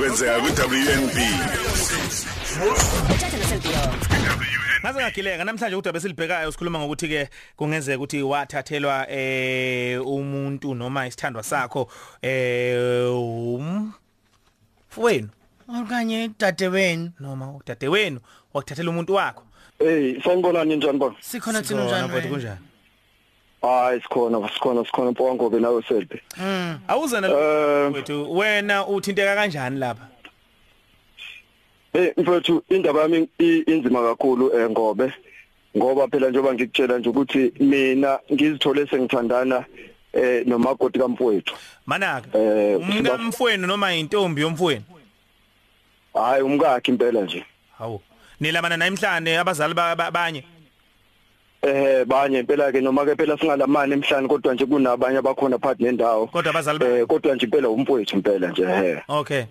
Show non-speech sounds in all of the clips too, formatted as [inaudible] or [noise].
kwenzeka ku-WNB ngagileka namhlanje udaba esilibhekayo sikhuluma ngokuthi ke kungenzeka ukuthi wathathelwa eh umuntu noma isithandwa sakho eh umfowenu. Okanye dadewenu. Noma udadewenu wakuthathela umuntu wakho. Hey, sanibonani njani baba? sikhona thina njani wena kunjani? Hayi sikhona, sikhona, sikhona mpongo ke nawe selbe. awuzana Eh. wethu wena uthinteka kanjani lapha Hey mfowethu indaba yami i- inzima kakhulu eh ngobe ngoba phela njengoba ngikutshela nje ukuthi mina ngizithole sengithandana eh nomakoti kamfowethu. manaka Eh, umka siba- mfowenu noma intombi yomfowenu Hayi umkakhe impela nje. hawu nilabana namhlanje abazali ba- ba- banye Eh banye impela ke noma ke phela singalamani emhlanje kodwa nje kunabanye abakhona phakathi nendawo. kodwa abazali Eh kodwa nje impela umfowethu impela nje he. okay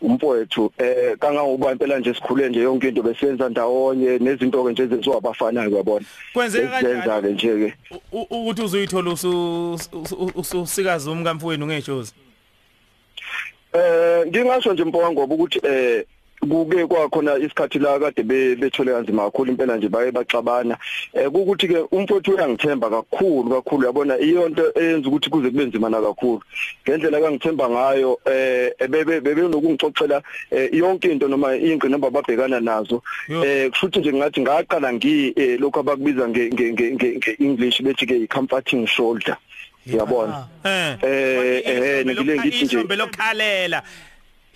umfowethu eh kangangoba impela nje sikhule nje yonke into besenza ndawonye nezinto ke nje ezenziwa abafanayo uyabona Kwenzeka kanjani? Ke nje ke ukuthi uzuyithola usu usu- ususikazi umkamfowenu ngejozi eh ngingasho nje mpoka ngoba ukuthi eh kuke kwakhona isikhathi la kade be- bethole kanzima kakhulu impela nje baye baxabana. Eh ukuthi ke umfowethu uyangithemba kakhulu kakhulu yabona iyo nto eyenza ukuthi kuze kube nzima na kakhulu. Ngendlela kangithemba ngayo eh bebe bebe nokungixoxela eh, yonke into noma ingqinamba ababhekana nazo. Yo. eh kushuthi nje ngathi ngaqala ngi eh, lokho abakubiza nge nge nge nge- nge English bethi ke comforting shoulder. Uyabona? Eh eh eh ngile ngithi nje ihlombe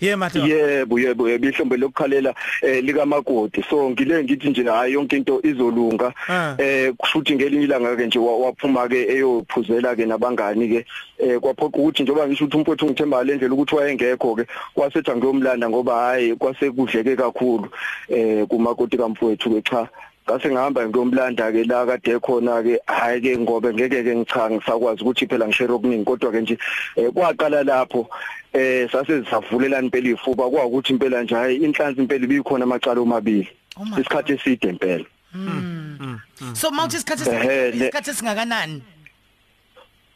lokukhalela ye madoda yebo yebo yebo ihlombe lokukhalela eh lika makoti so ngile ngithi nje hayi yonke into izolunga. Eh kushuthi ngelinye ilanga ke nje wa- waphuma ke eyophuzela ke nabangani ke eh kwaphoqa ukuthi njengoba ngisho ukuthi umfowethu ngithemba le ndlela ukuthi wayengekho ke kwasethi ngiyomlanda ngoba hayi kwasekudleke kakhulu eh kumakoti kamfowethu ke cha. Ngase ngihamba ngiyomlanda ke la kade khona ke hayi ke ngobe ngeke ke ngicha ngisakwazi ukuthi phela ngishare okuningi. Kodwa ke nje eh, kwaqala lapho eh sase sisavulelana impela ifuba. Kwa ukuthi impela nje hayi inhlanzi impela ibikhona amacala omabili. Oh isikhathi eside impela. So mawuthi isikhathi Ehhe, esi- le- isikhathi esingakanani?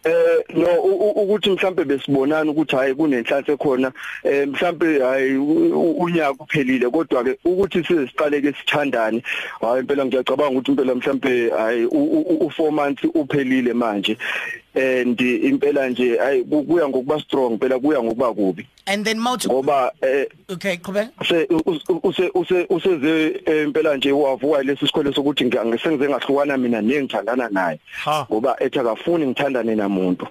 Eh no u- u- ukuthi mhlambe besibonana ukuthi hayi kunenhlanhla ekhona. Eh mhlambe hayi unyaka uphelile kodwa ke ukuthi siziqale ke sithandane hayi impela ngiyacabanga ukuthi impela mhlambe hayi u 4 months uphelile manje. And impela nje ku- kuya ngokuba strong phela kuya ngokuba kubi. And then mawuthi ngoba eh okay qhubeka. se use use useze eh, impela nje wavuka lesi sikhole sokuthi ngisengize ngahlukana mina nengithandana naye. Ngoba ethi akafuni ngithandane namuntu.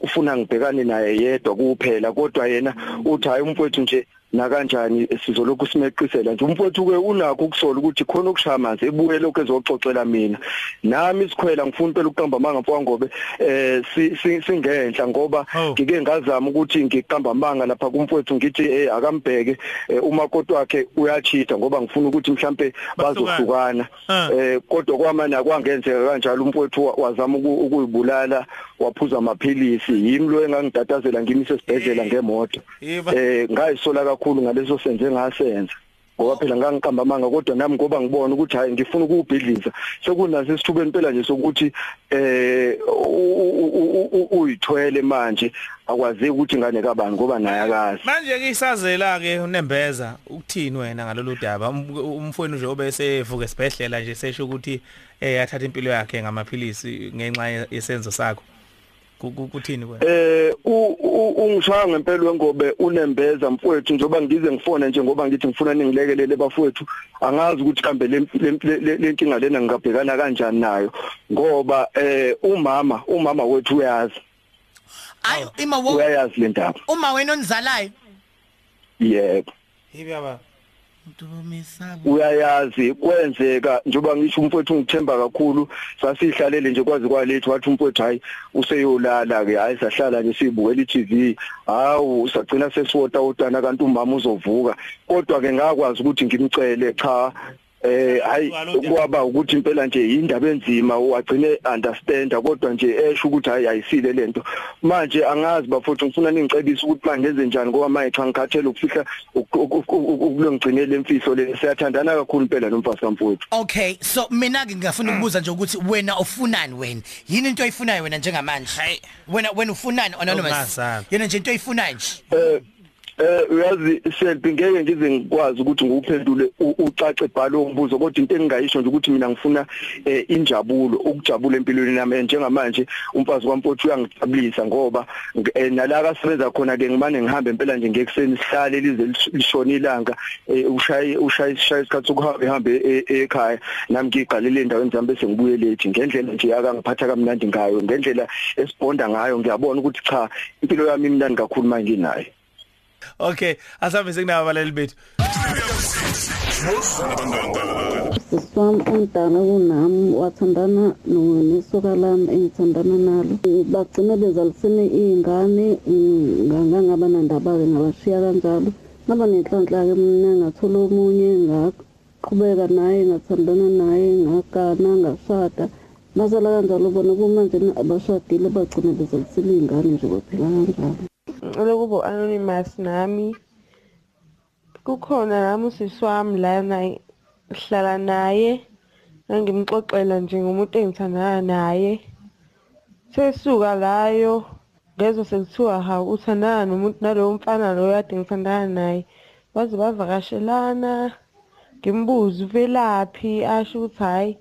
Ufuna ngibhekane naye yedwa kuphela kodwa yena uthi hayi umfowethu nje na kanjani sizolokhu simeqisela nje umfowethu ke unakho ukusola ukuthi khona ukushaya amanzi ebuye lokho ezoxoxela mina nami isikhwela ngifuna phela ukuqamba amanga mfowethu ngobe eh si- si- singenhla ngoba Oh. ngike ngazama ukuthi ngiqamba amanga lapha kumfowethu ngithi eh akambheke eh, umakoti wakhe uyachita ngoba ngifuna ukuthi mhlambe bazohlukana Ah. eh kodwa kwamanje akwangenzeka kanjalo umfowethu wa- wazama uku- ukuyibulala waphuza amaphilisi. Yimi lo engangidatazela ngimise esibhedlela ngemoto? Yeba. eh ngayisola kakhulu ngaleso senze ngasenza. Ngoba phela ngangiqamba amanga kodwa nami ngoba ngibona ukuthi hayi ngifuna ukubhidliza sekunaso isithubeni phela nje sokuthi eh uyithwele manje. Akwazeki ukuthi ingane kabani ngoba naye akazi. Manje ke isazela ke unembeza ukuthini wena ngalolu daba? Um- umfowenu nje obese evuka esibhedlela nje sesho ukuthi eh athatha impilo yakhe ngamaphilisi ngenxa yesenzo sakho. Kuthini wena? Eh u- u- ungishaya ngempela wengobe unembeza mfowethu njengoba ngize ngifona nje ngoba ngithi ngifuna ningilekelele bafowethu angazi ukuthi kambe le le- le- le nkinga lena ngingabhekana kanjani nayo. Ngoba eh umama umama wethu uyazi. Ayi ima wo uyayazi le ndaba. Uma wena onizalayo? Yebo. Yibi baba ntomesabo uyayazi kwenzeka njengoba ngisho umfowethu ngithemba kakhulu sasihlalele nje kwazi kwalethu wathi umfowethu hayi useyolala ke hayi sahlala nje sibukela iTV hawu sagcina sesiwota utana kanti umama uzovuka. Kodwa ke ngakwazi ukuthi ngimcele cha eh hayi kwaba ukuthi impela nje indaba enzima wagcine understand kodwa nje esho ukuthi hayi ayisile lento manje angazi bafuthu ngifuna ningicebise ukuthi mangenze njani ngoba manje cha ngikhathele ukufihla ukulongcinela imfiso le. Siyathandana kakhulu impela nomfazi kamfowethu okay so mina ke ngingafuna ukubuza nje ukuthi wena ufunani wena? Yini into oyifunayo wena njengamanje? Hayi. wena wena ufunani anonymous? Ongazali. yena nje into oyifunayo nje? Eh Eh uyazi selbi ngeke ngize ngikwazi ukuthi nguphendule ucace bhalo umbuzo kodwa into engingayisho nje ukuthi mina ngifuna eh, injabulo ukujabula empilweni nami njengamanje umfazi kwampothu uyangijabulisa ngoba eh, nala kasebenza khona ke ngimane ngihamba impela nje ngekuseni sihlale lize lishona ilanga eh, ushaye ushaye ishaye isikhathi sokuhamba ehambe ekhaya. Nami ngiqalile endaweni zami bese ngibuye late. Ngendlela nje akangiphatha kamnandi ngayo ngendlela esibonda ngayo ngiyabona ukuthi cha impilo yami imnandi kakhulu manje nginayo Okay, asabe sekunaba abalali bethu. Siswami umdala kunami wathandana nesoka lami engithandana nalo. Bagcina bezalisene iy'ngane ngangaba nandaba-ke ngabashiya kanjalo. Ngaba nenhlanhla-ke mina ngathola omunye ngaqhubeka naye ngathandana naye ngagana ngashada. Ngazala kanjalo bona kumanje abashadile bagcina bezalisile iy'ngane nje baphila kanjalo. Lokuba anonymous nami kukhona nami usisi wami lana hlala naye ngangimxoxela nje ngomuntu engithandana naye. Sesuka layo ngezwe sekuthiwa hawu uthandana nomuntu nalowo mfana loyo kade ngithandana naye. Baze bavakashelana ngimbuze uvelaphi asho ukuthi hhayi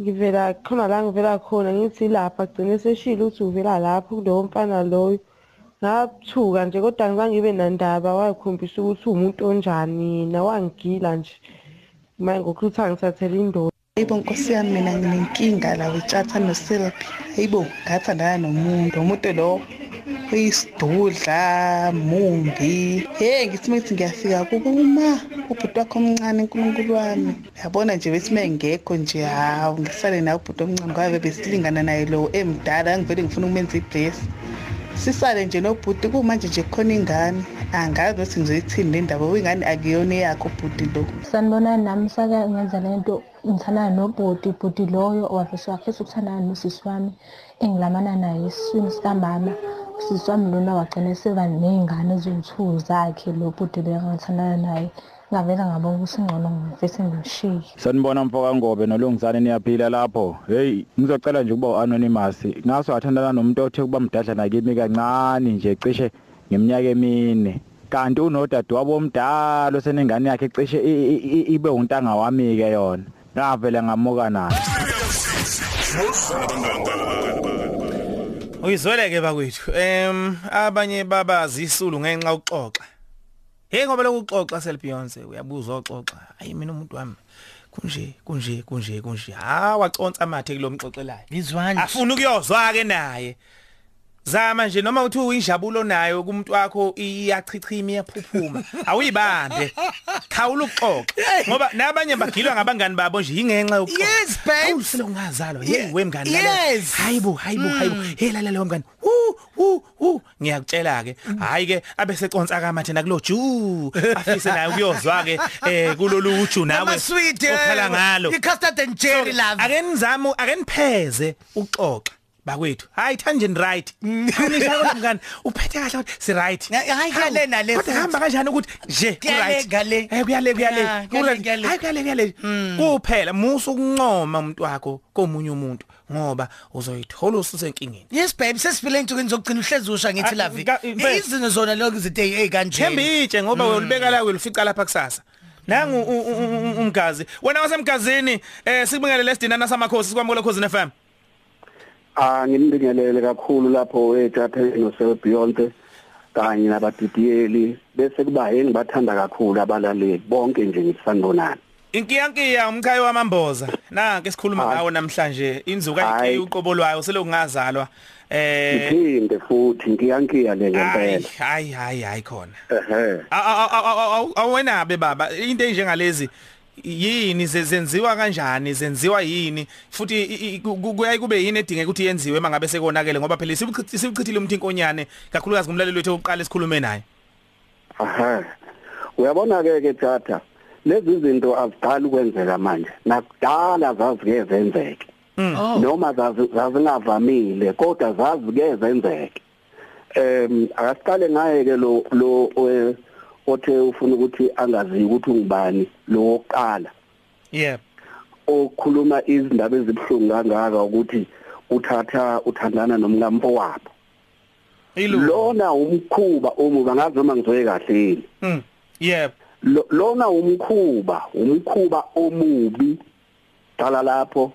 ngivela khona la ngivela khona. Ngithi lapha agcine seshile ukuthi uvela lapho kulowo mfana loyo. Ngathuka nje kodwa ngizange ngibe nandaba wayekhombisa ukuthi uwumuntu onjani yena wangigila nje manje ngokuthi angithathele indoda Hayibo nkosi yami mina nginenkinga la wetshatha noSilpi. Hayibo ngathandana nomuntu. Umuntu lo uyisidudla, mumbi. Hey ngithi mithi ngiyafika kubuma ubhuti wakho omncane uNkulunkulu wami. Yabona nje bethi mengekho nje hawu ngisale nawe ubhuti omncane ngoba besilingana naye lo emdala ngivele ngifuna ukumenza ibless. Sisale nje nobhuti kumanje nje kukhona ingane. Angazi ukuthi ngizoyithini le ndaba ingane akuyona eyakho ubhuti lo. Sanibonani nami sake ngenza le nto ngithandana nobhuti bhuti loyo wavese wakhetha ukuthandana nosisi wami engilamana naye esiswini sikamama. Usisi wami lona wagcina seba ney'ngane eziwu-two zakhe lo bhuti leyo ngithandana naye. Ngavela ngabona ukuthi ngcono ngifese ngimshiye sanibona mfoka ngobe nolongisane niyaphila lapho. Hey ngizocela nje ukuba anonymous ngaso wathandana nomuntu othe kuba mdadla nakimi kancane nje cishe ngeminyaka emine. Kanti unodadewabo omdala osenengane yakhe cishe ibe untanga wami ke yona. Ngavele ngamuka naye Uyizweleke bakwethu. Em abanye babazi isulu ngenxa ukuxoxa Hey ngoba lokuxoxa selBeyonce uyabuza oxoxa. Hayi mina umuntu wami kunje kunje kunje kunje. Ha waconsa amathe kulomxoxelayo. Izwani. Afuna ukuyozwa ke naye. Zama nje noma uthi uyinjabulo nayo kumuntu wakho iyachichima iyaphuphuma. [laughs] Awuyibambe. Khawula ukuxoxa. Ngoba nabanye bagilwa ngabangani babo nje ingenxa yokuxoxa. Yes babe. Awusile ungazalwa. Hey wemngani Yes. Hayibo hayibo hayibo. Hey lalela wemngani. Hu hu hu ngiyakutshela ke. Hayi ke abeseconsa kamathe nakulo ju. Afise naye ukuyozwa ke [laughs] eh kulolu uju nawe. Okhala ngalo. I-custard and cherry love. Ake nizame ake nipheze ukuxoxa. Bakwethu. Hayi tangent right. Awunishaka mngani uphethe kahle ukuthi si right. Hayi kale nale kodwa hamba kanjani ukuthi nje Kuyale, kale. eh kuyale kuyale. Ya, kuyale, kuyale. hayi kuyale kuyale. Kuphela musu ukuncoma umuntu wakho komunye umuntu ngoba uzoyithola ususenkingeni Yes babe sesifile insukwini zokugcina uhlezi usha ngithi Ah, lavi. ka- mfethu. Izinto zona lokho izinto ezikanje. thembitshe ngoba ulibeka la ulifica lapha kusasa. Nangu u- u- u- umgazi. Wena wasemgazini eh sikubingelele lesidinana samakhosi sikwamukela khosini FM Ah ngimibingelele kakhulu lapho wethathe noSel Beyonce kanye nabadidiyeli bese kuba yini bathanda kakhulu abalaleli bonke nje ngisanibonana. Inkiyankiya umkhayo wamamboza nanke sikhuluma Hayi. ngawo namhlanje inzuka Hayi. ikhe uqobolwayo selokungazalwa eh Iphinde futhi ngiyankiya le hayi ngempela. hayi hayi hayi khona Ehhe. awena be baba into enjengalezi yini ze- zenziwa kanjani zenziwa yini futhi kuyaye kube yini edingeka ukuthi yenziwe mangabe sekonakele ngoba phela sibuchithi- sibuchithile umuntu inkonyane kakhulukazi kumlaleli wethu oqala esikhulume naye Aha. Uyabona ke ke tata lezi zinto aziqali ukwenzeka manje. Nakudala zazike zenzeke. Oh. Noma zazi- zazingavamile kodwa zazike zenzeke. Em akasiqale ngaye ke lo lo othe ufuna ukuthi angazi ukuthi ungubani lo wokuqala. Yeah. Okhuluma izindaba ezibhlungu kangaka ukuthi uthatha uthandana nomngampo wabo. Lona umkhuba umubi angazi noma ngizoye kahle yini? Mm. Yep. Lo- lona umkhuba umkhuba omubi qala lapho.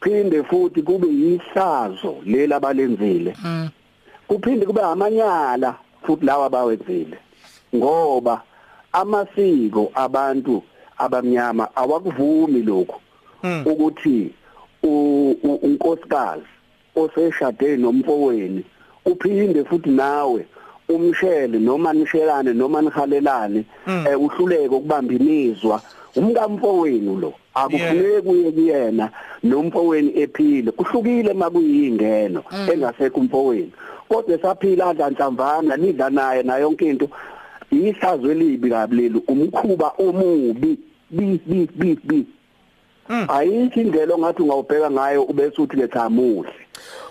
Phinde futhi kube yihlazo lela abalenzile. Kuphinde kube amanyala futhi lawa abawenzile. Ngoba amasiko abantu abamnyama awakuvumi lokho Mm. ukuthi unkosikazi oseshade nomfowenu uphinde futhi nawe umshele noma nishelane noma nihalelane eh, uhluleke ukubamba imizwa. Umkamfowenu lo akufuneki kuye kuyena nomfowenu ephile. Kuhlukile makuyingeno engasekho umfowenu. Kodwa saphila adlanhlamvana lidla naye na yonke into. Ihlazo elibi kabi leli umkhuba omubi. Bi bi bi bi. Ayikho indlela ongathi ungawubheka ngayo ubese uthi ke cha muhle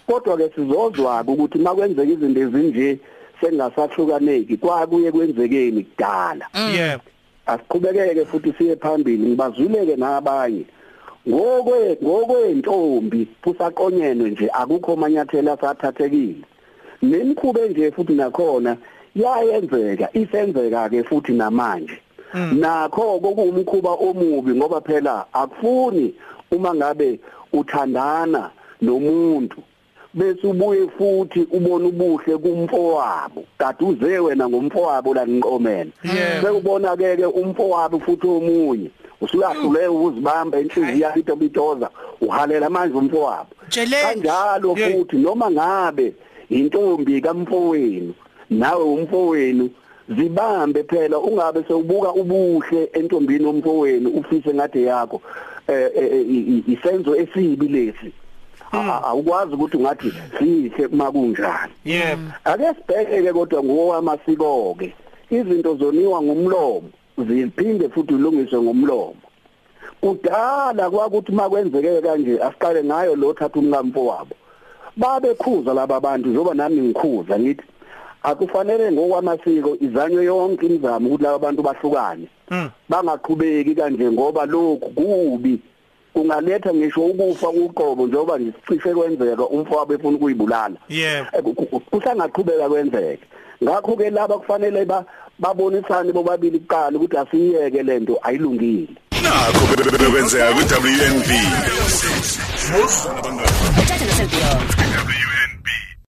kodwa ke sizozwa ukuthi makwenzeka izinto ezinje sengasahlukaneki kwakuye kwenzekeni kudala. Yep. asiqhubekeke futhi siye phambili ngibazwileke nabanye. Ngokwe ngokwentombi kusaqonyenwe nje akukho manyathelo asathathekile. Nemikhuba nje futhi nakhona yayenzeka isenzeka ke futhi namanje. Nakho kokuwumkhuba omubi ngoba phela akufuni uma ngabe uthandana nomuntu bese ubuye futhi ubona ubuhle kumfowabo. Kade uze wena ngomfowabo la nqomene sekubona ke ke umfowabo futhi omunye usuyahlule ukuzibamba inhliziyo yakhe itobitoza uhalela manje umfowabo. Tshele- kanjalo futhi noma ngabe intombi kamfowenu nawe umfowenu zibambe phela ungabe sewubuka ubuhle entombini omfowenu ufise ngade yakho. Eh eh, eh, isenzo esibi lesi. A- awukwazi ukuthi ungathi sihle makunjani. Yep. ake sibheke kodwa ngowamasiko ke izinto zoniwa ngomlomo ziphinde futhi ulungiswe ngomlomo. Kudala kwakuthi makwenzeke kanje asiqale ngayo lo thatha umnkamfo wabo babekhuza laba bantu njoba nami ngikhuza ngithi akufanele ngokwamasiko izanywe yonke imizamo ukuthi laba bantu bahlukane Mm. bangaqhubeki kanje ngoba lokhu kubi kungaletha ngisho ukufa uqobo njoba nje sicishe kwenzeka umfowabo efuna ukuyibulala Yep. Eh, ku- ku- kusangaqhubeka kwenzeke ngakho ke laba kufanele ba babonisane bobabili kuqala ukuthi asiyeke lento ayilungile nakho bekwenzeka ku-WNB Uthatha noselfie